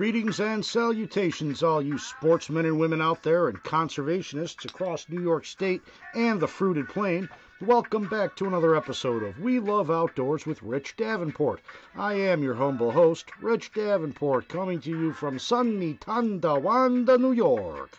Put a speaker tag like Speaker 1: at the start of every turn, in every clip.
Speaker 1: Greetings and salutations, all you sportsmen and women out there and conservationists across New York State and the fruited plain. Welcome back to another episode of We Love Outdoors with Rich Davenport. I am your humble host, Rich Davenport, coming to you from sunny Tonawanda, New York.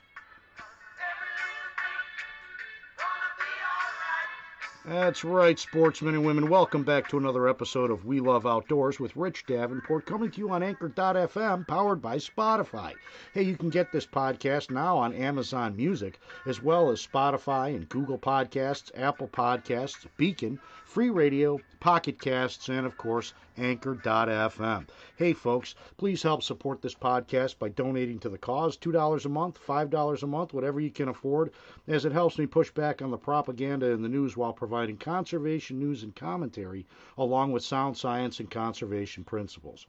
Speaker 1: That's right, sportsmen and women. Welcome back to another episode of We Love Outdoors with Rich Davenport, coming to you on Anchor.fm, powered by Spotify. Hey, you can get this podcast now on Amazon Music, as well as Spotify and Google Podcasts, Apple Podcasts, Beacon, Free Radio, Pocket Casts, and of course, Anchor.fm. Hey, folks, please help support this podcast by donating to the cause $2 a month, $5 a month, whatever you can afford, as it helps me push back on the propaganda in the news while providing conservation news and commentary, along with sound science and conservation principles.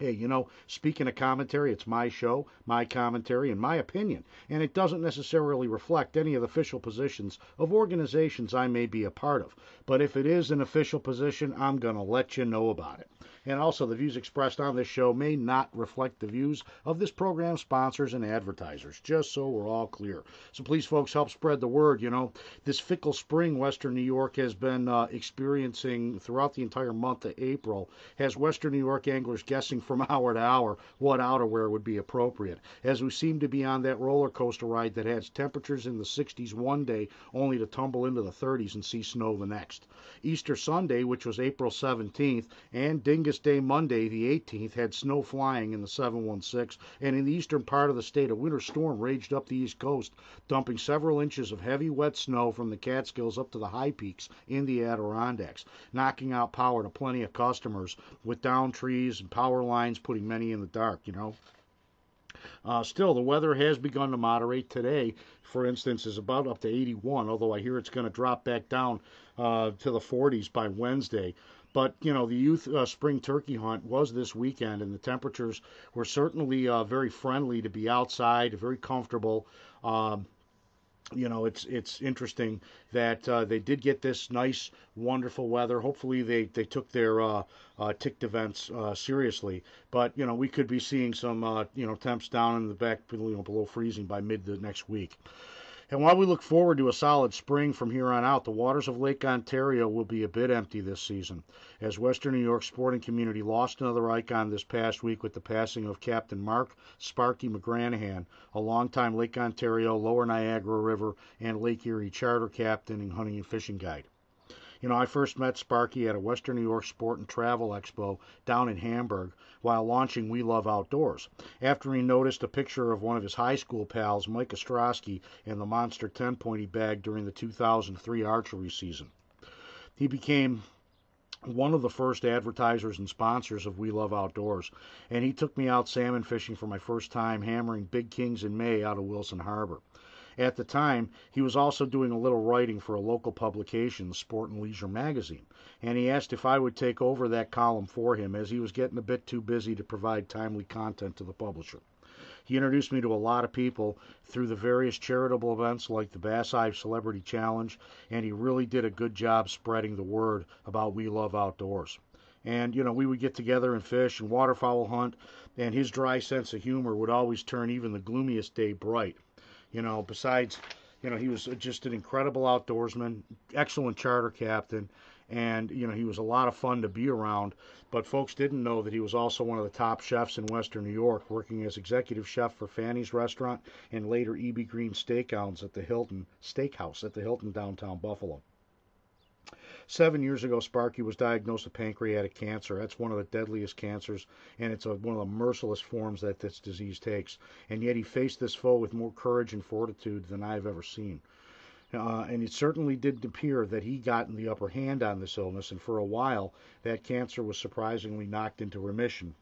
Speaker 1: Hey, you know, speaking of commentary, it's my show, my commentary, and my opinion, and it doesn't necessarily reflect any of the official positions of organizations I may be a part of. But if it is an official position, I'm going to let you know about it. And also, the views expressed on this show may not reflect the views of this program's sponsors and advertisers, just so we're all clear. So please, folks, help spread the word. You know, this fickle spring Western New York has been uh, experiencing throughout the entire month of April has Western New York anglers guessing from hour to hour what outerwear would be appropriate, as we seem to be on that roller coaster ride that has temperatures in the 60s one day only to tumble into the 30s and see snow the next. Easter Sunday, which was April 17th, and Dingus Day Monday, the 18th, had snow flying in the 716, and in the eastern part of the state, a winter storm raged up the east coast, dumping several inches of heavy wet snow from the Catskills up to the high peaks in the Adirondacks, knocking out power to plenty of customers with down trees and power lines, putting many in the dark, you know. Uh, still, the weather has begun to moderate. Today, for instance, is about up to 81, although I hear it's going to drop back down uh, to the 40s by Wednesday. But you know, the youth uh, spring turkey hunt was this weekend, and the temperatures were certainly uh, very friendly to be outside, very comfortable. Um, you know, it's it's interesting that uh, they did get this nice, wonderful weather. Hopefully, they they took their uh, uh, ticked events uh, seriously. But you know, we could be seeing some uh, you know temps down in the back, you know, below freezing by mid the next week. And while we look forward to a solid spring from here on out, the waters of Lake Ontario will be a bit empty this season, as Western New York sporting community lost another icon this past week with the passing of Captain Mark Sparky McGranahan, a longtime Lake Ontario, Lower Niagara River, and Lake Erie charter captain and hunting and fishing guide. You know, I first met Sparky at a Western New York Sport and Travel Expo down in Hamburg while launching We Love Outdoors. After he noticed a picture of one of his high school pals, Mike Ostrowski, and the monster 10 point he bagged during the 2003 archery season. He became one of the first advertisers and sponsors of We Love Outdoors, and he took me out salmon fishing for my first time, hammering big kings in May out of Wilson Harbor. At the time, he was also doing a little writing for a local publication, Sport and Leisure magazine, and he asked if I would take over that column for him as he was getting a bit too busy to provide timely content to the publisher. He introduced me to a lot of people through the various charitable events like the Bass-Eye Celebrity Challenge, and he really did a good job spreading the word about We Love Outdoors. And, you know, we would get together and fish and waterfowl hunt, and his dry sense of humor would always turn even the gloomiest day bright. You know, besides, you know, he was just an incredible outdoorsman, excellent charter captain, and you know he was a lot of fun to be around. But folks didn't know that he was also one of the top chefs in Western New York, working as executive chef for Fanny's Restaurant and later E.B. Green Steakhouse at the Hilton Steakhouse at the Hilton downtown Buffalo. Seven years ago, Sparky was diagnosed with pancreatic cancer. That's one of the deadliest cancers, and it's a, one of the merciless forms that this disease takes. And yet he faced this foe with more courage and fortitude than I've ever seen. Uh, and it certainly did appear that he got in the upper hand on this illness, and for a while, that cancer was surprisingly knocked into remission.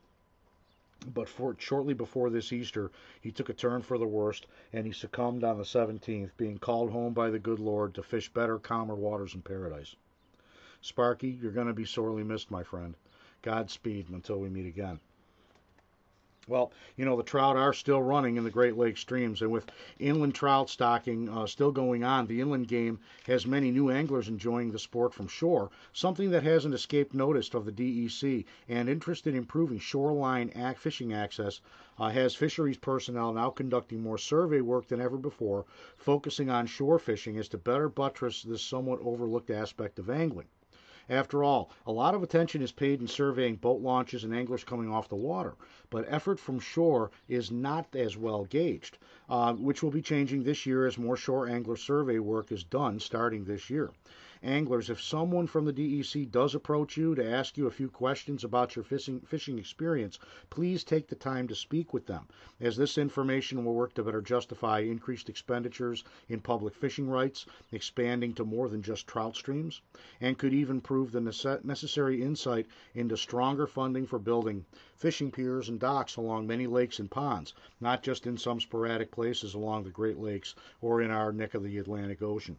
Speaker 1: But for, shortly before this Easter, he took a turn for the worst, and he succumbed on the 17th, being called home by the good Lord to fish better, calmer waters in paradise. Sparky, you're going to be sorely missed, my friend. Godspeed until we meet again. Well, you know, the trout are still running in the Great Lakes streams, and with inland trout stocking uh, still going on, the inland game has many new anglers enjoying the sport from shore, something that hasn't escaped notice of the DEC. And interest in improving shoreline fishing access uh, has fisheries personnel now conducting more survey work than ever before, focusing on shore fishing as to better buttress this somewhat overlooked aspect of angling. After all, a lot of attention is paid in surveying boat launches and anglers coming off the water, but effort from shore is not as well gauged, uh, which will be changing this year as more shore angler survey work is done starting this year. Anglers, if someone from the DEC does approach you to ask you a few questions about your fishing, fishing experience, please take the time to speak with them, as this information will work to better justify increased expenditures in public fishing rights, expanding to more than just trout streams, and could even prove the necessary insight into stronger funding for building fishing piers and docks along many lakes and ponds, not just in some sporadic places along the Great Lakes or in our neck of the Atlantic Ocean.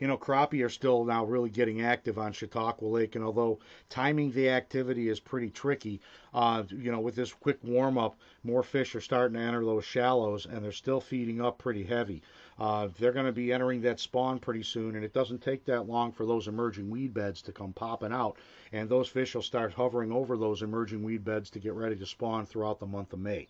Speaker 1: You know, crappie are still now really getting active on Chautauqua Lake, and although timing the activity is pretty tricky, uh, you know, with this quick warm up, more fish are starting to enter those shallows, and they're still feeding up pretty heavy. Uh, they're going to be entering that spawn pretty soon, and it doesn't take that long for those emerging weed beds to come popping out, and those fish will start hovering over those emerging weed beds to get ready to spawn throughout the month of May.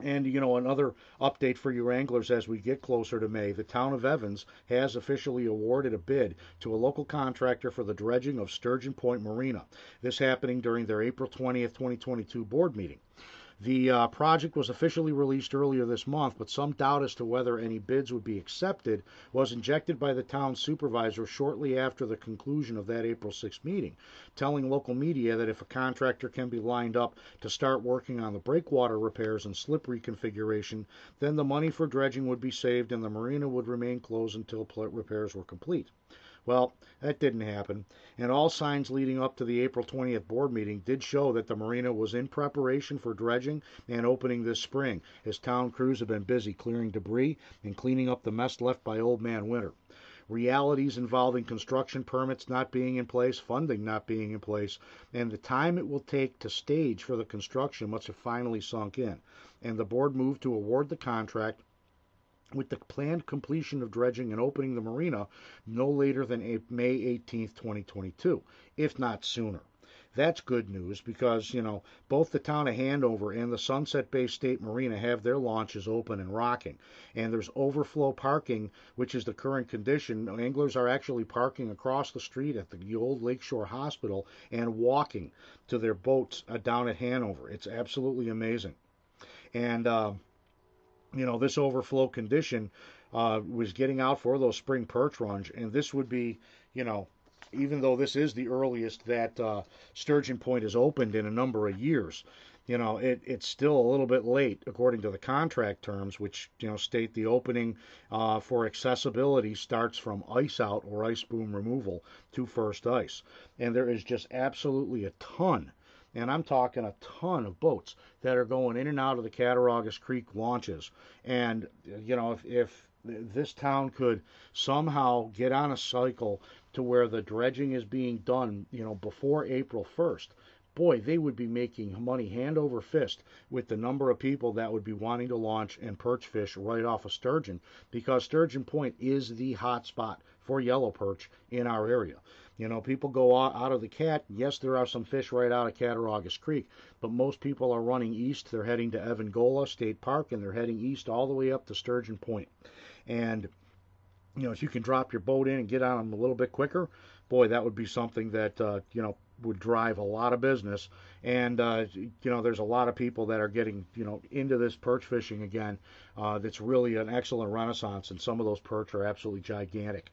Speaker 1: And you know, another update for your anglers as we get closer to May, the town of Evans has officially awarded a bid to a local contractor for the dredging of Sturgeon Point Marina. This happening during their April 20th, 2022 board meeting. The uh, project was officially released earlier this month, but some doubt as to whether any bids would be accepted was injected by the town supervisor shortly after the conclusion of that April 6th meeting, telling local media that if a contractor can be lined up to start working on the breakwater repairs and slip reconfiguration, then the money for dredging would be saved and the marina would remain closed until repairs were complete. Well, that didn't happen, and all signs leading up to the April 20th board meeting did show that the marina was in preparation for dredging and opening this spring, as town crews have been busy clearing debris and cleaning up the mess left by Old Man Winter. Realities involving construction permits not being in place, funding not being in place, and the time it will take to stage for the construction must have finally sunk in. And the board moved to award the contract with the planned completion of dredging and opening the marina no later than May 18, 2022, if not sooner. That's good news because, you know, both the town of Hanover and the Sunset Bay State Marina have their launches open and rocking. And there's overflow parking, which is the current condition. Anglers are actually parking across the street at the old Lakeshore Hospital and walking to their boats uh, down at Hanover. It's absolutely amazing. And, uh, you know, this overflow condition uh, was getting out for those spring perch runs, and this would be, you know, even though this is the earliest that uh, Sturgeon Point is opened in a number of years, you know, it, it's still a little bit late according to the contract terms, which you know state the opening uh, for accessibility starts from ice out or ice boom removal to first ice, and there is just absolutely a ton and I'm talking a ton of boats that are going in and out of the Cattaraugus Creek launches. And you know, if, if this town could somehow get on a cycle to where the dredging is being done, you know, before April 1st, boy, they would be making money hand over fist with the number of people that would be wanting to launch and perch fish right off of sturgeon because Sturgeon Point is the hot spot for yellow perch in our area. You know, people go out of the cat. Yes, there are some fish right out of Cattaraugus Creek, but most people are running east. They're heading to Evangola State Park and they're heading east all the way up to Sturgeon Point. And you know, if you can drop your boat in and get on them a little bit quicker, boy, that would be something that uh, you know would drive a lot of business. And uh, you know, there's a lot of people that are getting you know into this perch fishing again. Uh, that's really an excellent renaissance, and some of those perch are absolutely gigantic.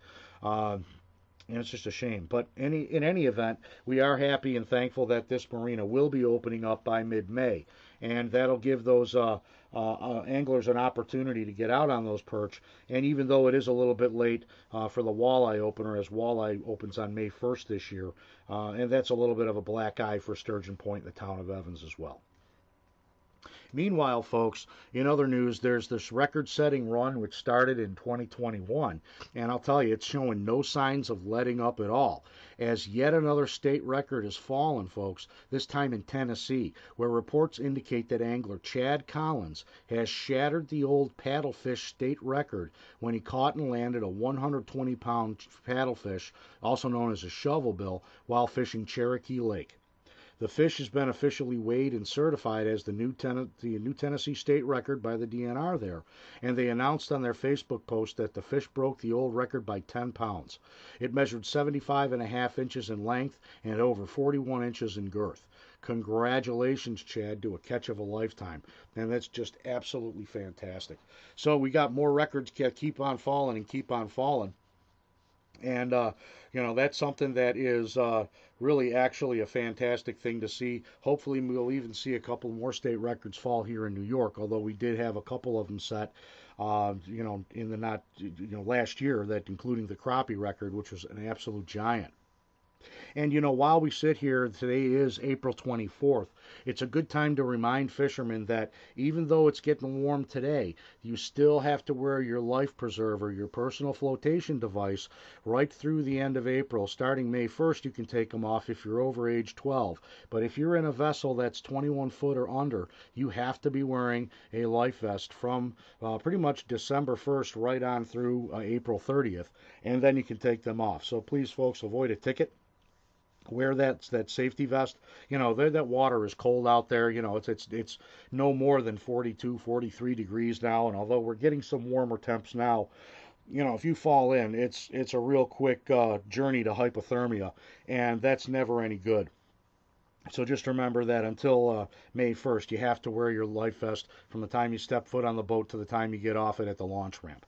Speaker 1: And it's just a shame. But any in any event, we are happy and thankful that this marina will be opening up by mid-May, and that'll give those uh, uh, uh, anglers an opportunity to get out on those perch. And even though it is a little bit late uh, for the walleye opener, as walleye opens on May 1st this year, uh, and that's a little bit of a black eye for Sturgeon Point, the town of Evans, as well. Meanwhile, folks, in other news, there's this record setting run which started in 2021. And I'll tell you, it's showing no signs of letting up at all. As yet another state record has fallen, folks, this time in Tennessee, where reports indicate that angler Chad Collins has shattered the old paddlefish state record when he caught and landed a 120 pound paddlefish, also known as a shovelbill, while fishing Cherokee Lake. The fish has been officially weighed and certified as the new, ten- the new Tennessee state record by the DNR there, and they announced on their Facebook post that the fish broke the old record by 10 pounds. It measured 75 and a half inches in length and over 41 inches in girth. Congratulations, Chad, to a catch of a lifetime. And that's just absolutely fantastic. So we got more records keep on falling and keep on falling. And, uh, you know, that's something that is uh, really actually a fantastic thing to see. Hopefully, we'll even see a couple more state records fall here in New York, although we did have a couple of them set. Uh, you know, in the not, you know, last year, that including the crappie record, which was an absolute giant. And you know, while we sit here, today is April 24th. It's a good time to remind fishermen that even though it's getting warm today, you still have to wear your life preserver, your personal flotation device, right through the end of April. Starting May 1st, you can take them off if you're over age 12. But if you're in a vessel that's 21 foot or under, you have to be wearing a life vest from uh, pretty much December 1st right on through uh, April 30th, and then you can take them off. So please, folks, avoid a ticket wear that that safety vest. You know, that water is cold out there. You know, it's it's it's no more than 42, 43 degrees now. And although we're getting some warmer temps now, you know, if you fall in, it's it's a real quick uh, journey to hypothermia, and that's never any good. So just remember that until uh, May 1st, you have to wear your life vest from the time you step foot on the boat to the time you get off it at the launch ramp.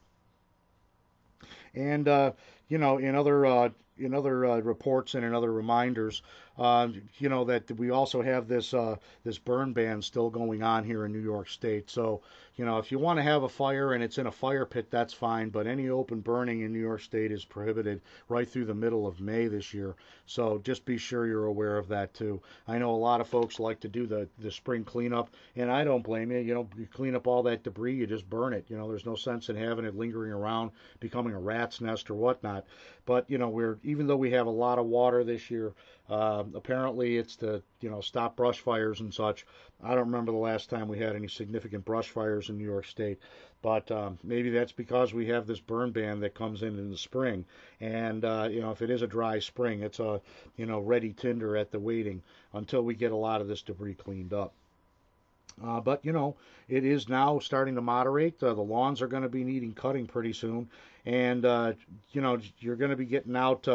Speaker 1: And uh, you know, in other uh, in other uh, reports and in other reminders, uh, you know that we also have this uh, this burn ban still going on here in New York State. So you know if you want to have a fire and it's in a fire pit, that's fine. But any open burning in New York State is prohibited right through the middle of May this year. So just be sure you're aware of that too. I know a lot of folks like to do the the spring cleanup, and I don't blame you. You know, you clean up all that debris, you just burn it. You know, there's no sense in having it lingering around, becoming a rat's nest or whatnot. But you know, we're even though we have a lot of water this year, uh, apparently it's to you know stop brush fires and such. I don't remember the last time we had any significant brush fires in New York State, but um, maybe that's because we have this burn ban that comes in in the spring. And uh, you know, if it is a dry spring, it's a you know ready tinder at the waiting until we get a lot of this debris cleaned up. Uh, but you know, it is now starting to moderate. Uh, the lawns are going to be needing cutting pretty soon, and uh, you know you're going to be getting out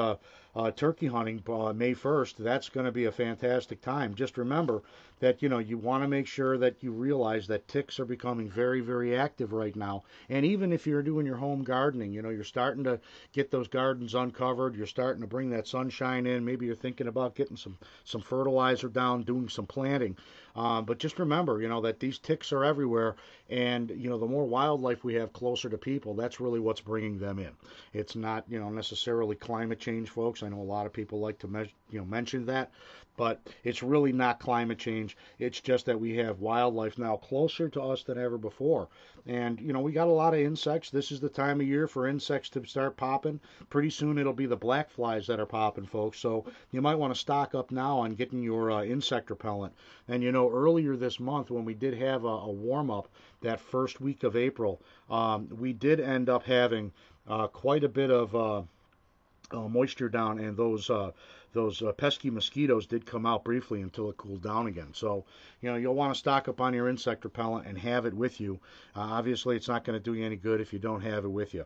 Speaker 1: uh, turkey hunting uh, May 1st. That's going to be a fantastic time. Just remember that you know you want to make sure that you realize that ticks are becoming very very active right now. And even if you're doing your home gardening, you know you're starting to get those gardens uncovered. You're starting to bring that sunshine in. Maybe you're thinking about getting some some fertilizer down, doing some planting. Um, but just remember, you know that these ticks are everywhere, and you know the more wildlife we have closer to people, that's really what's bringing them in. It's not, you know, necessarily climate change, folks. I know a lot of people like to, me- you know, mention that, but it's really not climate change. It's just that we have wildlife now closer to us than ever before. And, you know, we got a lot of insects. This is the time of year for insects to start popping. Pretty soon it'll be the black flies that are popping, folks. So you might want to stock up now on getting your uh, insect repellent. And, you know, earlier this month when we did have a, a warm up that first week of April, um, we did end up having uh, quite a bit of uh, uh, moisture down, and those uh, those uh, pesky mosquitoes did come out briefly until it cooled down again. So, you know, you'll want to stock up on your insect repellent and have it with you. Uh, obviously, it's not going to do you any good if you don't have it with you.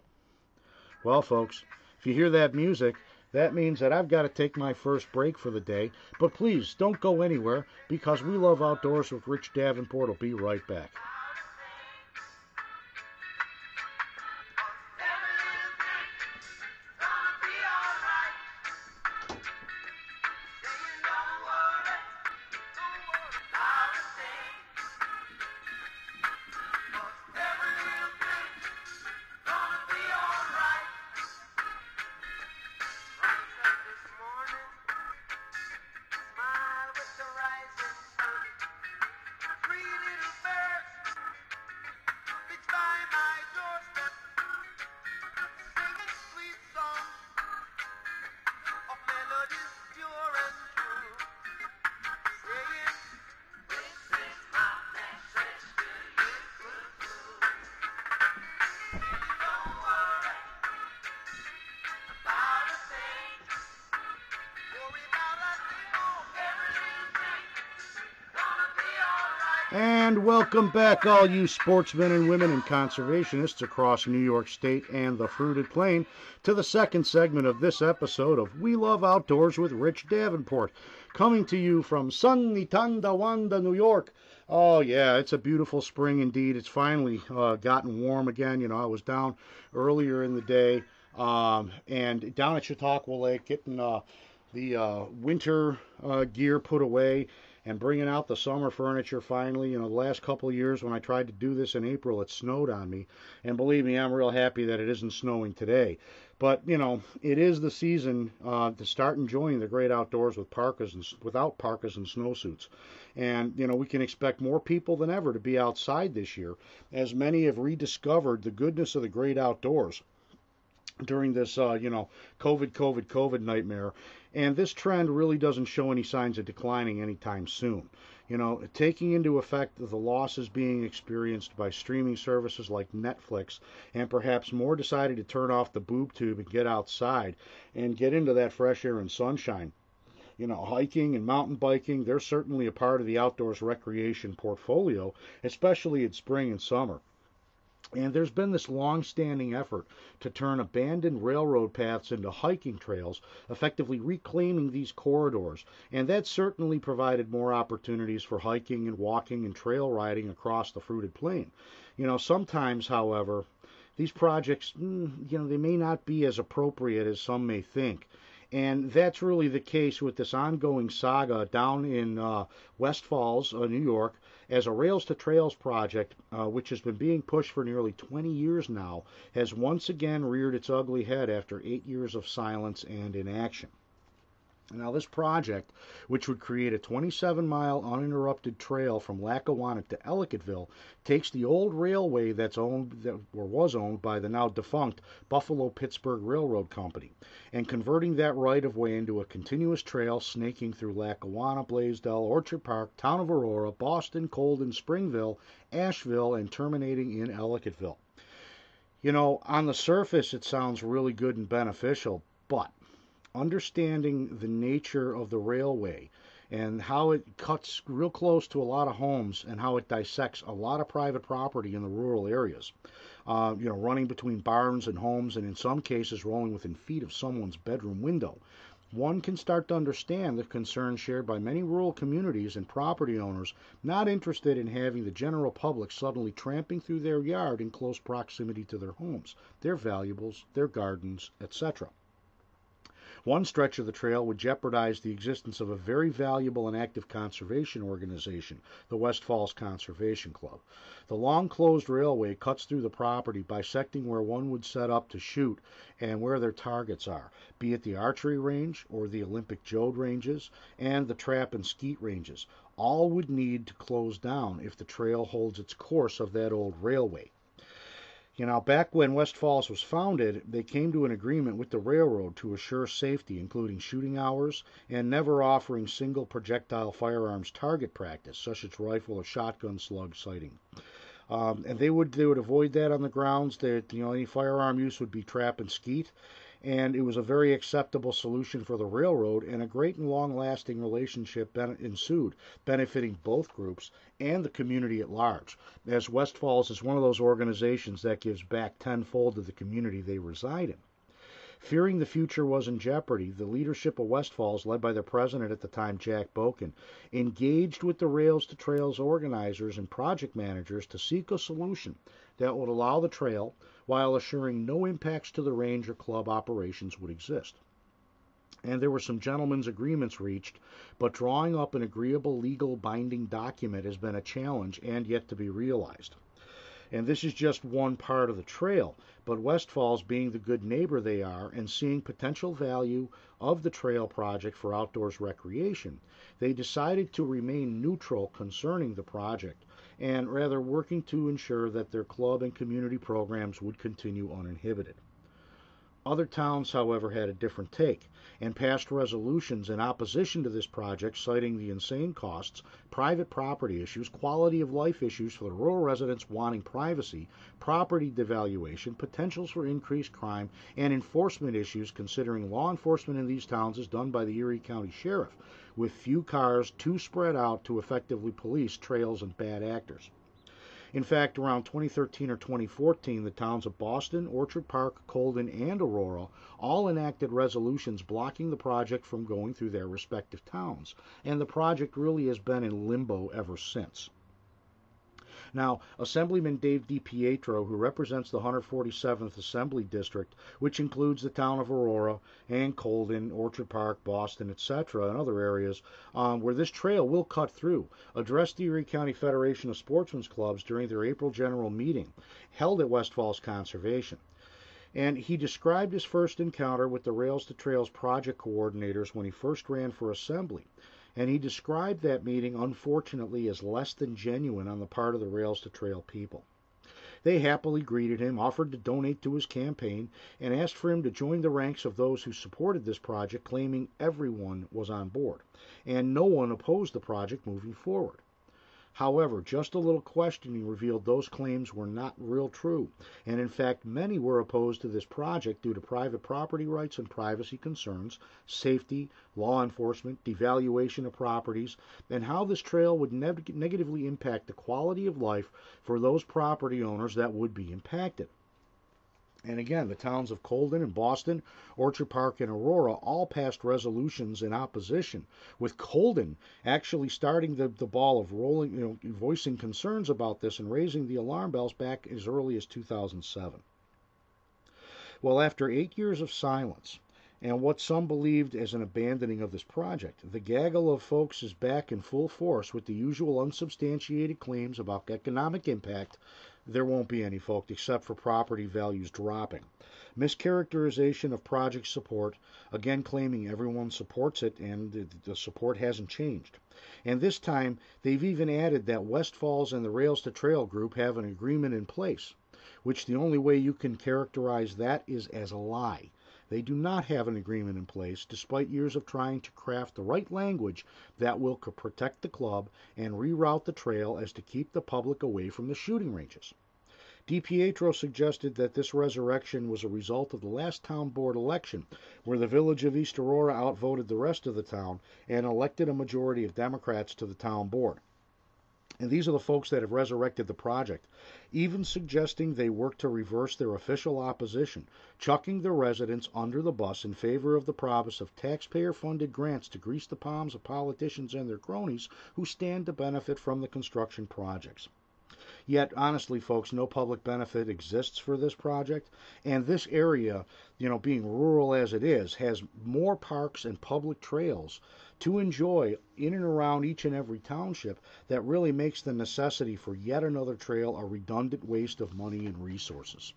Speaker 1: Well, folks, if you hear that music, that means that I've got to take my first break for the day. But please don't go anywhere because we love outdoors with Rich Davenport. will be right back. And welcome back, all you sportsmen and women and conservationists across New York State and the fruited plain, to the second segment of this episode of We Love Outdoors with Rich Davenport, coming to you from sunny Tonawanda, New York. Oh, yeah, it's a beautiful spring indeed. It's finally uh, gotten warm again. You know, I was down earlier in the day um, and down at Chautauqua Lake getting uh, the uh, winter uh, gear put away and bringing out the summer furniture finally. You know, the last couple years when I tried to do this in April, it snowed on me. And believe me, I'm real happy that it isn't snowing today. But, you know, it is the season uh, to start enjoying the great outdoors with parkas and without parkas and snowsuits. And, you know, we can expect more people than ever to be outside this year, as many have rediscovered the goodness of the great outdoors during this, uh, you know, COVID, COVID, COVID nightmare. And this trend really doesn't show any signs of declining anytime soon. You know, taking into effect the losses being experienced by streaming services like Netflix, and perhaps more decided to turn off the boob tube and get outside and get into that fresh air and sunshine. You know, hiking and mountain biking, they're certainly a part of the outdoors recreation portfolio, especially in spring and summer. And there's been this long standing effort to turn abandoned railroad paths into hiking trails, effectively reclaiming these corridors. And that certainly provided more opportunities for hiking and walking and trail riding across the fruited plain. You know, sometimes, however, these projects, mm, you know, they may not be as appropriate as some may think. And that's really the case with this ongoing saga down in uh, West Falls, uh, New York, as a Rails to Trails project, uh, which has been being pushed for nearly 20 years now, has once again reared its ugly head after eight years of silence and inaction. Now, this project, which would create a 27 mile uninterrupted trail from Lackawanna to Ellicottville, takes the old railway that's owned that, or was owned by the now defunct Buffalo Pittsburgh Railroad Company and converting that right of way into a continuous trail snaking through Lackawanna, Blaisdell, Orchard Park, Town of Aurora, Boston, Colden, Springville, Asheville, and terminating in Ellicottville. You know, on the surface, it sounds really good and beneficial, but understanding the nature of the railway and how it cuts real close to a lot of homes and how it dissects a lot of private property in the rural areas. Uh, you know, running between barns and homes, and in some cases, rolling within feet of someone's bedroom window. One can start to understand the concerns shared by many rural communities and property owners not interested in having the general public suddenly tramping through their yard in close proximity to their homes, their valuables, their gardens, etc. One stretch of the trail would jeopardize the existence of a very valuable and active conservation organization, the West Falls Conservation Club. The long closed railway cuts through the property, bisecting where one would set up to shoot and where their targets are, be it the archery range or the Olympic JOAD ranges and the trap and skeet ranges. All would need to close down if the trail holds its course of that old railway. You know, back when West Falls was founded, they came to an agreement with the railroad to assure safety, including shooting hours and never offering single projectile firearms target practice, such as rifle or shotgun slug sighting. Um, and they would they would avoid that on the grounds that you know any firearm use would be trap and skeet, and it was a very acceptable solution for the railroad, and a great and long lasting relationship ben- ensued, benefiting both groups and the community at large, as West Falls is one of those organizations that gives back tenfold to the community they reside in. Fearing the future was in jeopardy, the leadership of West Falls, led by their president at the time, Jack Boken, engaged with the Rails to Trails organizers and project managers to seek a solution that would allow the trail, while assuring no impacts to the range or club operations would exist. And there were some gentlemen's agreements reached, but drawing up an agreeable legal binding document has been a challenge and yet to be realized. And this is just one part of the trail, but West Falls, being the good neighbor they are and seeing potential value of the trail project for outdoors recreation, they decided to remain neutral concerning the project and rather working to ensure that their club and community programs would continue uninhibited. Other towns, however, had a different take and passed resolutions in opposition to this project, citing the insane costs, private property issues, quality of life issues for the rural residents wanting privacy, property devaluation, potentials for increased crime, and enforcement issues, considering law enforcement in these towns is done by the Erie County Sheriff, with few cars too spread out to effectively police trails and bad actors. In fact, around 2013 or 2014, the towns of Boston, Orchard Park, Colden, and Aurora all enacted resolutions blocking the project from going through their respective towns, and the project really has been in limbo ever since. Now, Assemblyman Dave DiPietro, who represents the 147th Assembly District, which includes the town of Aurora and Colden, Orchard Park, Boston, etc., and other areas um, where this trail will cut through, addressed the Erie County Federation of Sportsmen's Clubs during their April general meeting held at West Falls Conservation and he described his first encounter with the Rails to Trails project coordinators when he first ran for assembly and he described that meeting, unfortunately, as less than genuine on the part of the Rails to Trail people. They happily greeted him, offered to donate to his campaign, and asked for him to join the ranks of those who supported this project, claiming everyone was on board, and no one opposed the project moving forward. However, just a little questioning revealed those claims were not real true, and in fact, many were opposed to this project due to private property rights and privacy concerns, safety, law enforcement, devaluation of properties, and how this trail would neg- negatively impact the quality of life for those property owners that would be impacted. And again, the towns of Colden and Boston, Orchard Park and Aurora all passed resolutions in opposition, with Colden actually starting the, the ball of rolling, you know, voicing concerns about this and raising the alarm bells back as early as 2007. Well, after eight years of silence, and what some believed as an abandoning of this project. The gaggle of folks is back in full force with the usual unsubstantiated claims about economic impact there won't be any, folks, except for property values dropping. Mischaracterization of project support, again claiming everyone supports it and the support hasn't changed. And this time, they've even added that West Falls and the Rails to Trail group have an agreement in place, which the only way you can characterize that is as a lie. They do not have an agreement in place, despite years of trying to craft the right language that will protect the club and reroute the trail as to keep the public away from the shooting ranges. DiPietro suggested that this resurrection was a result of the last town board election, where the village of East Aurora outvoted the rest of the town and elected a majority of Democrats to the town board. And these are the folks that have resurrected the project, even suggesting they work to reverse their official opposition, chucking the residents under the bus in favor of the promise of taxpayer funded grants to grease the palms of politicians and their cronies who stand to benefit from the construction projects. Yet, honestly, folks, no public benefit exists for this project. And this area, you know, being rural as it is, has more parks and public trails to enjoy in and around each and every township that really makes the necessity for yet another trail a redundant waste of money and resources.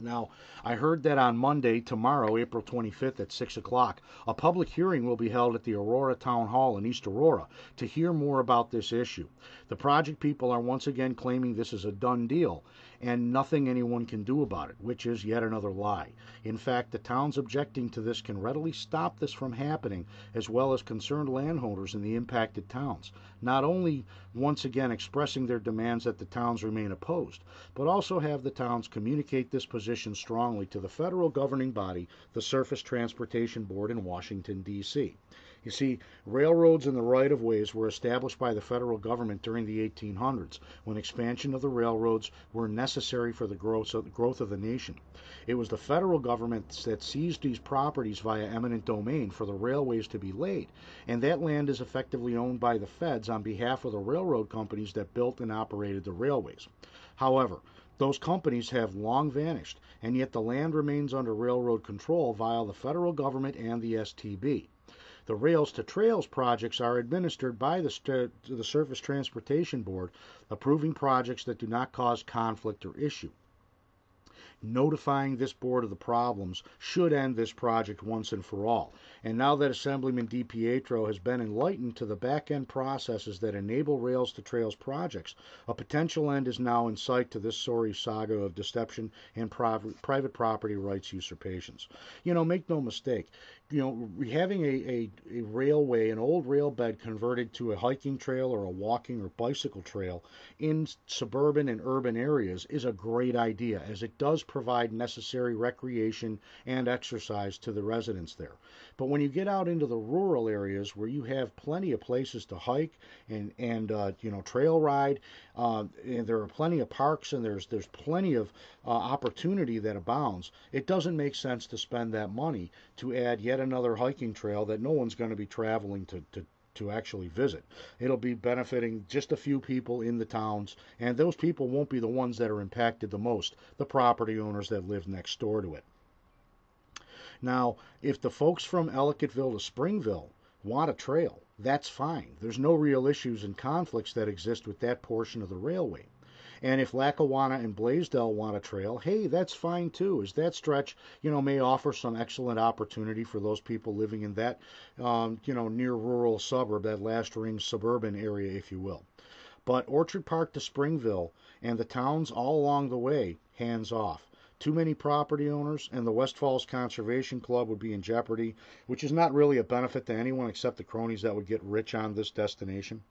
Speaker 1: Now, I heard that on Monday, tomorrow, April 25th at 6 o'clock, a public hearing will be held at the Aurora Town Hall in East Aurora to hear more about this issue. The project people are once again claiming this is a done deal and nothing anyone can do about it, which is yet another lie. In fact, the towns objecting to this can readily stop this from happening, as well as concerned landowners in the impacted towns, not only once again expressing their demands that the towns remain opposed, but also have the towns communicate this position strongly to the federal governing body, the Surface Transportation Board in Washington, D.C. You see, railroads and the right of ways were established by the federal government during the 1800s, when expansion of the railroads were necessary for the growth of, the nation. It was the federal government that seized these properties via eminent domain for the railways to be laid, and that land is effectively owned by the feds on behalf of the railroad companies that built and operated the railways. However, those companies have long vanished, and yet the land remains under railroad control via the federal government and the STB. The Rails to Trails projects are administered by the, the Surface Transportation Board, approving projects that do not cause conflict or issue. notifying this board of the problems should end this project once and for all. And now that Assemblyman DiPietro has been enlightened to the back end processes that enable Rails to Trails projects, a potential end is now in sight to this sorry saga of deception and private property rights usurpations. You know, make no mistake, you know, having a, a, a, railway, an old rail bed converted to a hiking trail or a walking or bicycle trail in suburban and urban areas is a great idea as it does provide necessary recreation and exercise to the residents there. But when you get out into the rural areas where you have plenty of places to hike and, and uh, you know, trail ride, uh, and there are plenty of parks and there's, there's plenty of uh, opportunity that abounds, it doesn't make sense to spend that money to add yet another hiking trail that no one's going to be traveling to, to, to actually visit. It'll be benefiting just a few people in the towns, and those people won't be the ones that are impacted the most, the property owners that live next door to it. Now, if the folks from Ellicottville to Springville want a trail, that's fine. There's no real issues and conflicts that exist with that portion of the railway. And if Lackawanna and Blaisdell want a trail, hey, that's fine too. As that stretch, you know, may offer some excellent opportunity for those people living in that, um, you know, near rural suburb, that last ring suburban area, if you will. But Orchard Park to Springville and the towns all along the way, hands off. Too many property owners and the West Falls Conservation Club would be in jeopardy, which is not really a benefit to anyone except the cronies that would get rich on this destination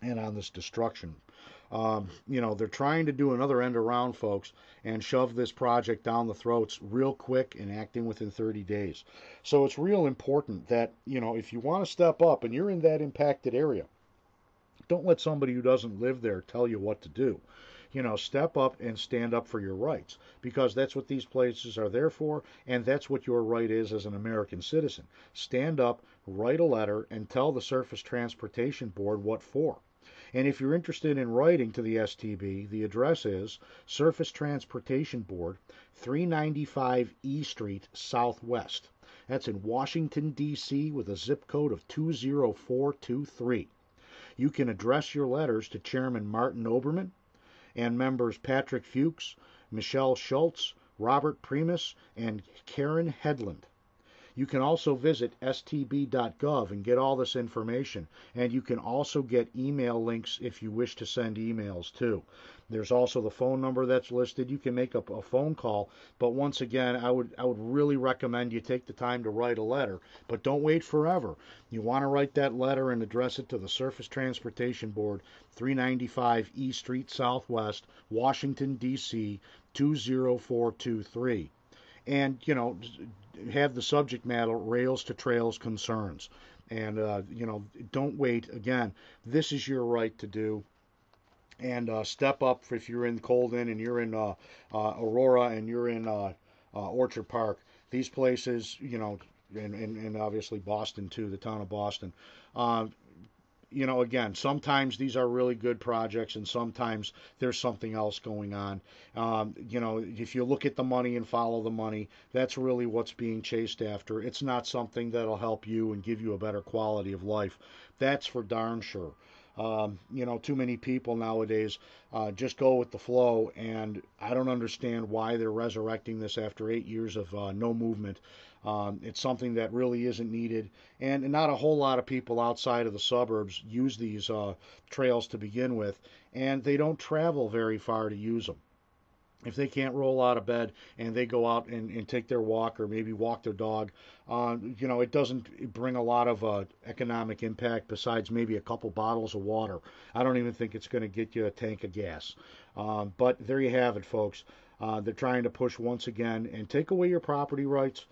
Speaker 1: and on this destruction um, you know, they're trying to do another end around, folks, and shove this project down the throats real quick and acting within 30 days. So it's real important that, you know, if you want to step up and you're in that impacted area, don't let somebody who doesn't live there tell you what to do. You know, step up and stand up for your rights because that's what these places are there for, and that's what your right is as an American citizen. Stand up, write a letter, and tell the Surface Transportation Board what for. And if you're interested in writing to the STB, the address is Surface Transportation Board, 395 E Street, Southwest. That's in Washington, D.C., with a zip code of 20423. You can address your letters to Chairman Martin Oberman and members Patrick Fuchs, Michelle Schultz, Robert Primus, and Karen Hedlund. You can also visit stb.gov and get all this information. And you can also get email links if you wish to send emails too. There's also the phone number that's listed. You can make a, a phone call, but once again, I would I would really recommend you take the time to write a letter, but don't wait forever. You want to write that letter and address it to the Surface Transportation Board, 395 E Street Southwest, Washington D.C. 20423 and you know have the subject matter rails to trails concerns. And uh, you know don't wait. Again this is your right to do. And uh, step up if you're in Colden and you're in uh, uh Aurora and you're in uh, uh, Orchard Park. These places you know and, and, and, obviously Boston too the town of Boston you know, again, sometimes these are really good projects, and sometimes there's something else going on. Um, you know, if you look at the money and follow the money, that's really what's being chased after. It's not something that'll help you and give you a better quality of life. That's for darn sure. Um, you know, too many people nowadays uh, just go with the flow, and I don't understand why they're resurrecting this after eight years of uh, no movement. Um, it's something that really isn't needed, and not a whole lot of people outside of the suburbs use these uh, trails to begin with, and they don't travel very far to use them if they can't roll out of bed and they go out and, and take their walk or maybe walk their dog, uh, you know, it doesn't bring a lot of uh, economic impact besides maybe a couple bottles of water. I don't even think it's going to get you a tank of gas. Um, but there you have it, folks. Uh, they're trying to push once again and take away your property rights.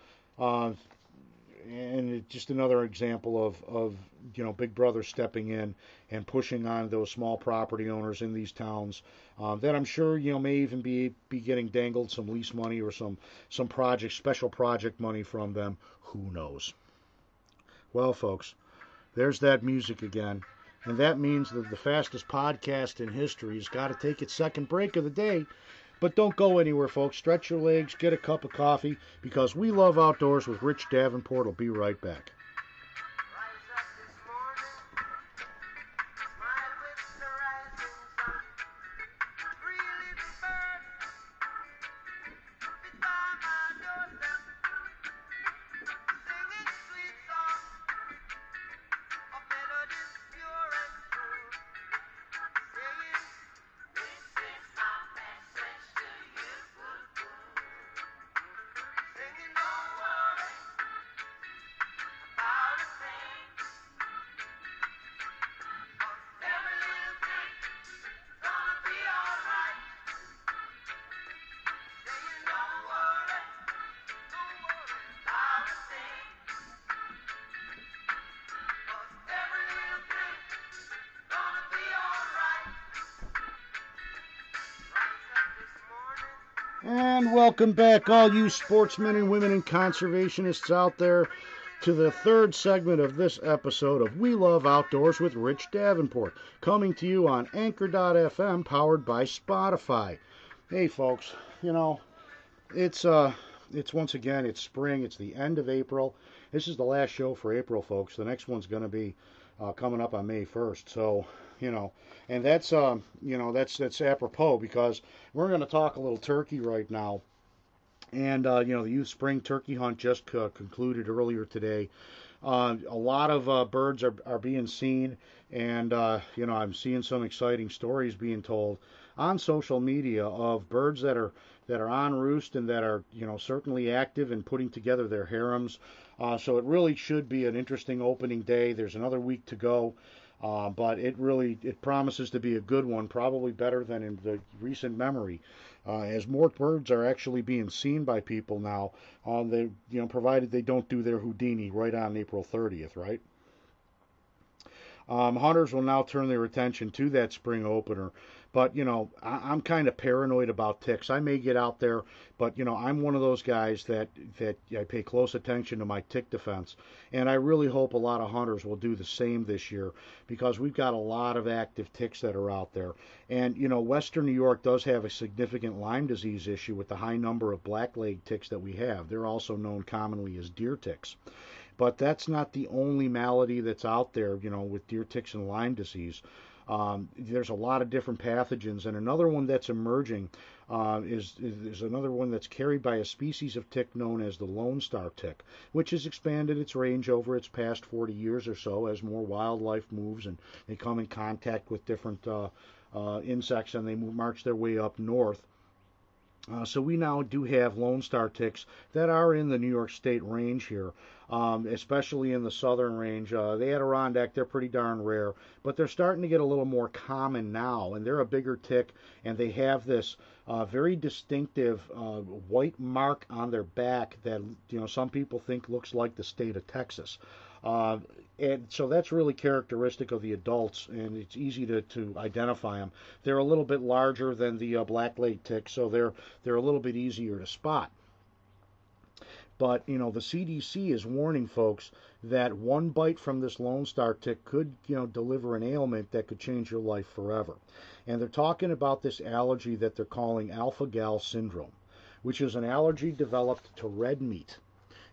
Speaker 1: And it's just another example of, of you know Big Brother stepping in and pushing on those small property owners in these towns um, that I'm sure you know may even be be getting dangled some lease money or some some project special project money from them. Who knows? Well, folks, there's that music again. And that means that the fastest podcast in history has got to take its second break of the day. But don't go anywhere, folks. Stretch your legs, get a cup of coffee, because we love outdoors with Rich Davenport. will be right back. And welcome back, all you sportsmen and women and conservationists out there, to the third segment of this episode of We Love Outdoors with Rich Davenport, coming to you on Anchor.fm, powered by Spotify. Hey, folks, you know, it's uh, it's once again it's spring. It's the end of April. This is the last show for April, folks. The next one's going to be uh, coming up on May 1st. So you know, and that's um, you know that's that's apropos because we're going to talk a little turkey right now. And uh, you know, the youth spring turkey hunt just uh, concluded earlier today. Uh, a lot of uh, birds are, are being seen, and uh, you know, I'm seeing some exciting stories being told on social media of birds that are that are on roost and that are you know certainly active in putting together their harems. Uh, so it really should be an interesting opening day. There's another week to go. Uh, but it really it promises to be a good one, probably better than in the recent memory. Uh, as more birds are actually being seen by people now, uh, they you know provided they don't do their Houdini right on April 30th, right? Um, hunters will now turn their attention to that spring opener but you know, I, am kind of paranoid about ticks. I may get out there, but you know, I'm one of those guys that that I pay close attention to my tick defense, and I really hope a lot of hunters will do the same this year because we've got a lot of active ticks that are out there. And you know, Western New York does have a significant Lyme disease issue with the high number of black-leg ticks that we have. They're also known commonly as deer ticks. But that's not the only malady that's out there, you know, with deer ticks and Lyme disease. Um, there's a lot of different pathogens, and another one that's emerging uh, is, is another one that's carried by a species of tick known as the Lone Star tick, which has expanded its range over its past 40 years or so as more wildlife moves and they come in contact with different uh, uh, insects and they move, march their way up north. Uh, so we now do have Lone Star ticks that are in the New York State range here, um, especially in the southern range. Uh, the Adirondack, they're pretty darn rare, but they're starting to get a little more common now, and they're a bigger tick, and they have this uh, very distinctive uh, white mark on their back that you know some people think looks like the state of Texas. And so that's really characteristic of the adults, and it's easy to, to identify them. They're a little bit larger than the uh, black leg tick, so they're they're a little bit easier to spot. But you know the CDC is warning folks that one bite from this Lone Star tick could you know deliver an ailment that could change your life forever. And they're talking about this allergy that they're calling alpha gal syndrome, which is an allergy developed to red meat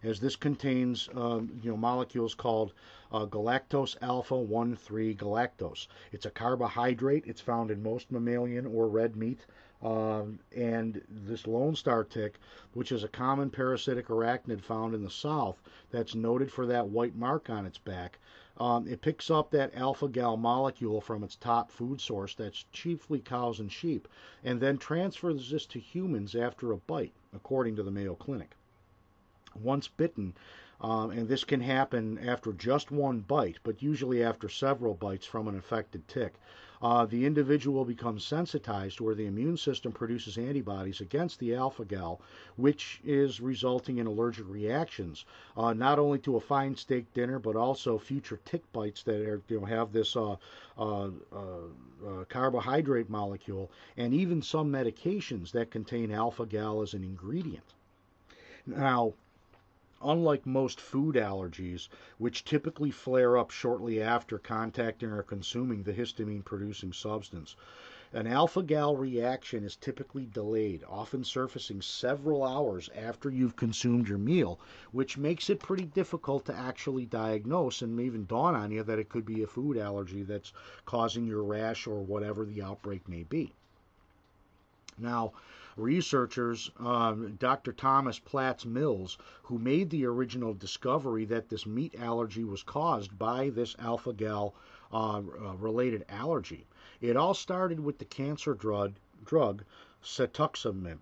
Speaker 1: as this contains um, you know molecules called uh, galactose alpha 1 3 galactose. It's a carbohydrate. It's found in most mammalian or red meat. Um, and this Lone Star tick, which is a common parasitic arachnid found in the south, that's noted for that white mark on its back. Um, it picks up that alpha gal molecule from its top food source, that's chiefly cows and sheep, and then transfers this to humans after a bite, according to the Mayo Clinic once bitten, um, and this can happen after just one bite, but usually after several bites from an infected tick. Uh, the individual becomes sensitized where the immune system produces antibodies against the alpha gal, which is resulting in allergic reactions, uh, not only to a fine steak dinner, but also future tick bites that are, you know, have this uh, uh, uh, uh carbohydrate molecule, and even some medications that contain alpha gal as an ingredient. Now, unlike most food allergies, which typically flare up shortly after contacting or consuming the histamine producing substance. An alpha gal reaction is typically delayed, often surfacing several hours after you've consumed your meal, which makes it pretty difficult to actually diagnose and even dawn on you that it could be a food allergy that's causing your rash or whatever the outbreak may be. Now, researchers, um, Dr. Thomas Platts Mills, who made the original discovery that this meat allergy was caused by this alpha gal uh, uh, related allergy. It all started with the cancer drug, drug cetuximab.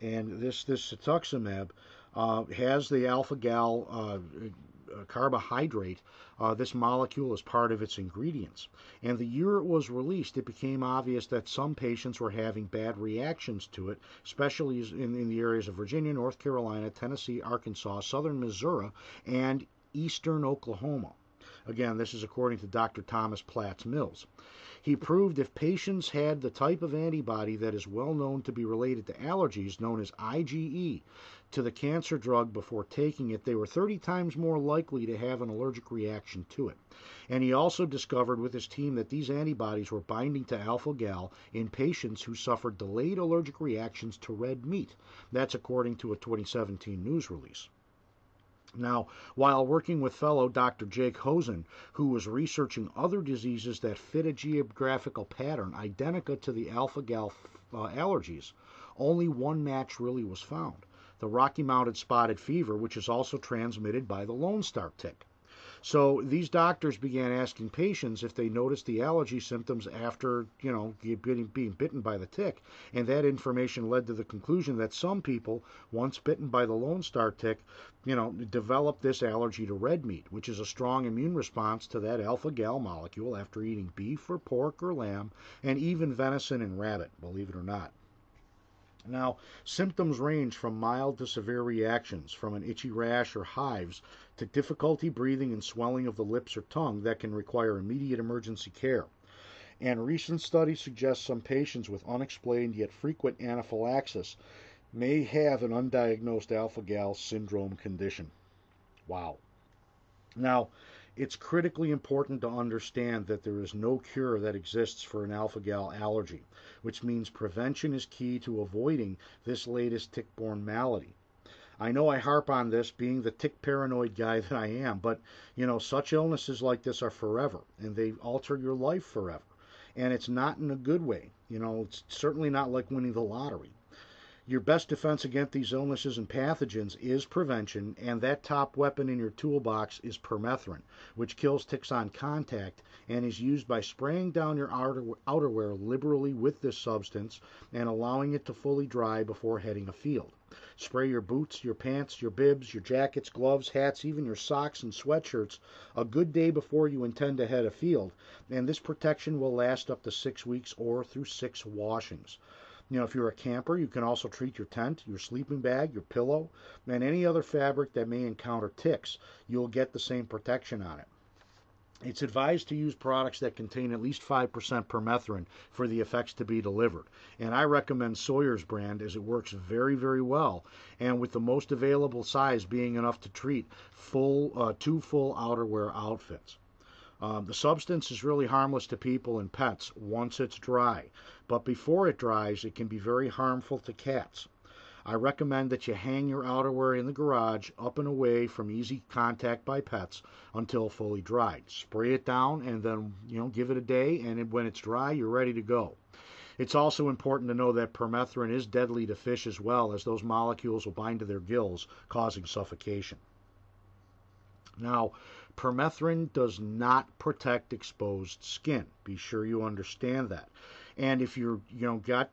Speaker 1: And this, this cetuximab uh, has the alpha gal uh, carbohydrate, uh, this molecule is part of its ingredients. And the year it was released, it became obvious that some patients were having bad reactions to it, especially in, in the areas of Virginia, North Carolina, Tennessee, Arkansas, southern Missouri, and eastern Oklahoma. Again, this is according to Dr. Thomas Platts Mills. He proved if patients had the type of antibody that is well known to be related to allergies, known as IgE, to the cancer drug before taking it, they were 30 times more likely to have an allergic reaction to it. And he also discovered with his team that these antibodies were binding to alpha gal in patients who suffered delayed allergic reactions to red meat. That's according to a 2017 news release. Now, while working with fellow Dr. Jake Hosen, who was researching other diseases that fit a geographical pattern identical to the alpha gal uh, allergies, only one match really was found the Rocky Mountain spotted fever, which is also transmitted by the Lone Star tick. So these doctors began asking patients if they noticed the allergy symptoms after, you know, being, being bitten by the tick, and that information led to the conclusion that some people, once bitten by the Lone Star tick, you know, develop this allergy to red meat, which is a strong immune response to that alpha gal molecule after eating beef or pork or lamb, and even venison and rabbit, believe it or not. Now, symptoms range from mild to severe reactions, from an itchy rash or hives to difficulty breathing and swelling of the lips or tongue that can require immediate emergency care. And recent studies suggest some patients with unexplained yet frequent anaphylaxis may have an undiagnosed alpha gal syndrome condition. Wow. Now, it's critically important to understand that there is no cure that exists for an alpha gal allergy, which means prevention is key to avoiding this latest tick borne malady. I know I harp on this being the tick paranoid guy that I am, but you know, such illnesses like this are forever and they alter your life forever. And it's not in a good way. You know, it's certainly not like winning the lottery. Your best defense against these illnesses and pathogens is prevention, and that top weapon in your toolbox is permethrin, which kills ticks on contact and is used by spraying down your outerwear liberally with this substance and allowing it to fully dry before heading afield. Spray your boots, your pants, your bibs, your jackets, gloves, hats, even your socks and sweatshirts a good day before you intend to head afield, and this protection will last up to six weeks or through six washings. You know, if you're a camper, you can also treat your tent, your sleeping bag, your pillow, and any other fabric that may encounter ticks. You'll get the same protection on it. It's advised to use products that contain at least 5% permethrin for the effects to be delivered. And I recommend Sawyer's brand as it works very, very well. And with the most available size being enough to treat full, uh, two full outerwear outfits. Um, the substance is really harmless to people and pets once it's dry, but before it dries, it can be very harmful to cats. I recommend that you hang your outerwear in the garage up and away from easy contact by pets until fully dried. Spray it down and then, you know, give it a day and when it's dry, you're ready to go. It's also important to know that permethrin is deadly to fish as well as those molecules will bind to their gills, causing suffocation. Now, Permethrin does not protect exposed skin. Be sure you understand that. And if you're, you know, got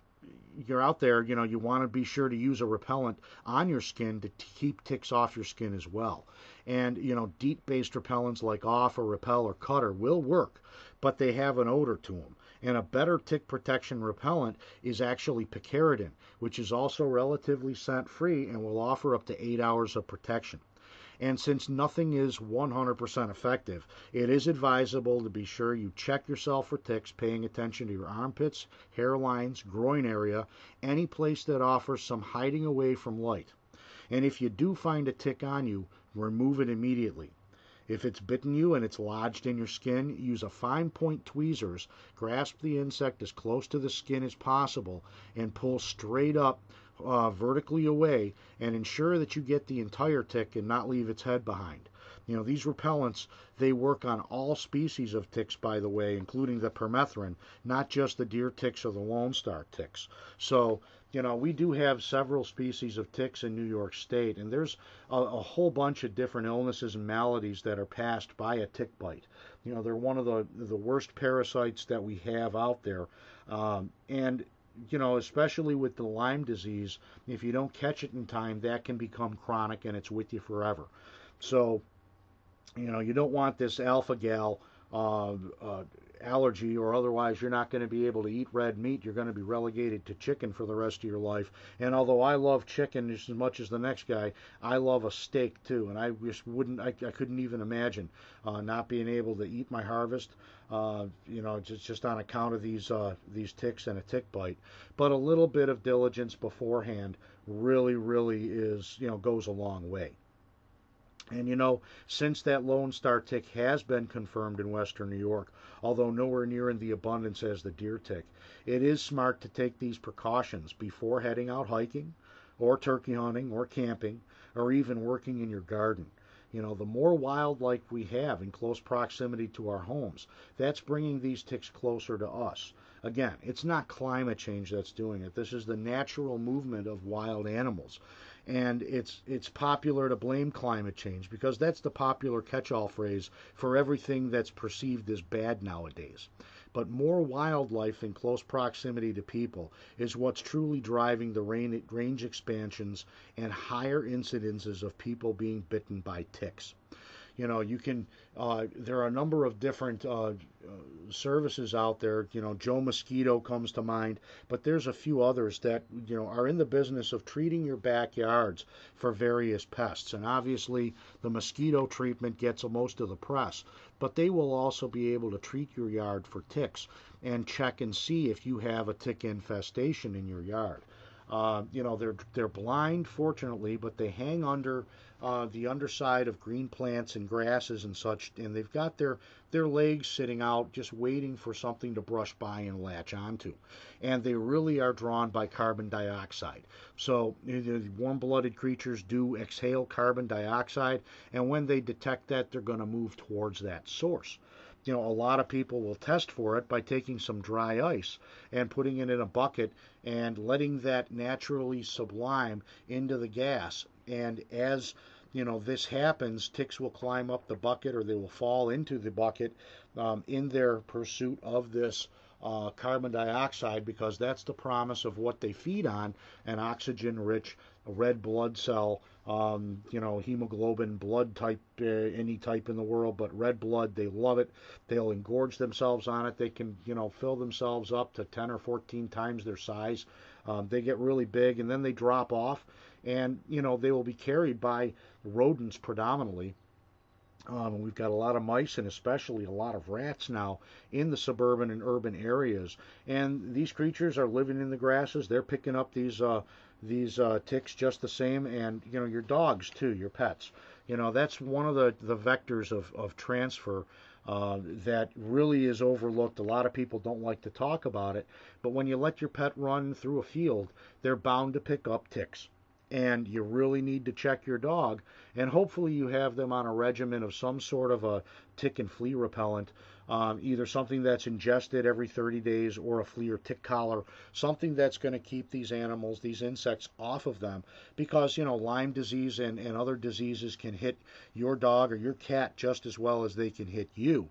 Speaker 1: you're out there, you know, you want to be sure to use a repellent on your skin to keep ticks off your skin as well. And, you know, DEET based repellents like Off or Repel or Cutter will work, but they have an odor to them. And a better tick protection repellent is actually picaridin, which is also relatively scent free and will offer up to eight hours of protection. And since nothing is 100% effective, it is advisable to be sure you check yourself for ticks, paying attention to your armpits, hairlines, groin area, any place that offers some hiding away from light. And if you do find a tick on you, remove it immediately. If it's bitten you and it's lodged in your skin, use a fine point tweezers, grasp the insect as close to the skin as possible, and pull straight up uh, vertically away and ensure that you get the entire tick and not leave its head behind. You know, these repellents, they work on all species of ticks, by the way, including the permethrin, not just the deer ticks or the Lone Star ticks. So, you know, we do have several species of ticks in New York State, and there's a, a whole bunch of different illnesses and maladies that are passed by a tick bite. You know, they're one of the, the worst parasites that we have out there. Um, and you know, especially with the Lyme disease, if you don't catch it in time, that can become chronic and it's with you forever. So, you know, you don't want this alpha gal uh, uh, allergy, or otherwise you're not going to be able to eat red meat. You're going to be relegated to chicken for the rest of your life. And although I love chicken as much as the next guy, I love a steak too. And I just wouldn't, I, I couldn't even imagine uh, not being able to eat my harvest. Uh, you know, just just on account of these uh, these ticks and a tick bite. But a little bit of diligence beforehand really, really is you know goes a long way. And you know, since that Lone Star tick has been confirmed in western New York, although nowhere near in the abundance as the deer tick, it is smart to take these precautions before heading out hiking, or turkey hunting, or camping, or even working in your garden. You know, the more wildlife we have in close proximity to our homes, that's bringing these ticks closer to us. Again, it's not climate change that's doing it. This is the natural movement of wild animals and it's it's popular to blame climate change because that's the popular catch-all phrase for everything that's perceived as bad nowadays. But more wildlife in close proximity to people is what's truly driving the range expansions and higher incidences of people being bitten by ticks. You know, you can. Uh, there are a number of different uh, services out there. You know, Joe Mosquito comes to mind, but there's a few others that you know are in the business of treating your backyards for various pests. And obviously, the mosquito treatment gets most of the press, but they will also be able to treat your yard for ticks and check and see if you have a tick infestation in your yard. Uh, you know, they're they're blind, fortunately, but they hang under uh, the underside of green plants and grasses and such, and they've got their their legs sitting out, just waiting for something to brush by and latch onto. And they really are drawn by carbon dioxide. So the warm-blooded creatures do exhale carbon dioxide, and when they detect that, they're going to move towards that source you know, a lot of people will test for it by taking some dry ice and putting it in a bucket and letting that naturally sublime into the gas. And as you know this happens, ticks will climb up the bucket or they will fall into the bucket um, in their pursuit of this uh, carbon dioxide because that's the promise of what they feed on an oxygen rich red blood cell um, you know, hemoglobin, blood type, uh, any type in the world, but red blood, they love it. They'll engorge themselves on it. They can, you know, fill themselves up to 10 or 14 times their size. Um, they get really big and then they drop off, and, you know, they will be carried by rodents predominantly. Um, we've got a lot of mice and especially a lot of rats now in the suburban and urban areas. And these creatures are living in the grasses. They're picking up these uh, these uh, ticks just the same, and you know your dogs too, your pets. You know that's one of the the vectors of of transfer. Uh, that really is overlooked. A lot of people don't like to talk about it, but when you let your pet run through a field, they're bound to pick up ticks and you really need to check your dog. And hopefully, you have them on a regimen of some sort of a tick and flea repellent, um, either something that's ingested every 30 days or a flea or tick collar, something that's going to keep these animals, these insects, off of them. Because, you know, Lyme disease and, and other diseases can hit your dog or your cat just as well as they can hit you.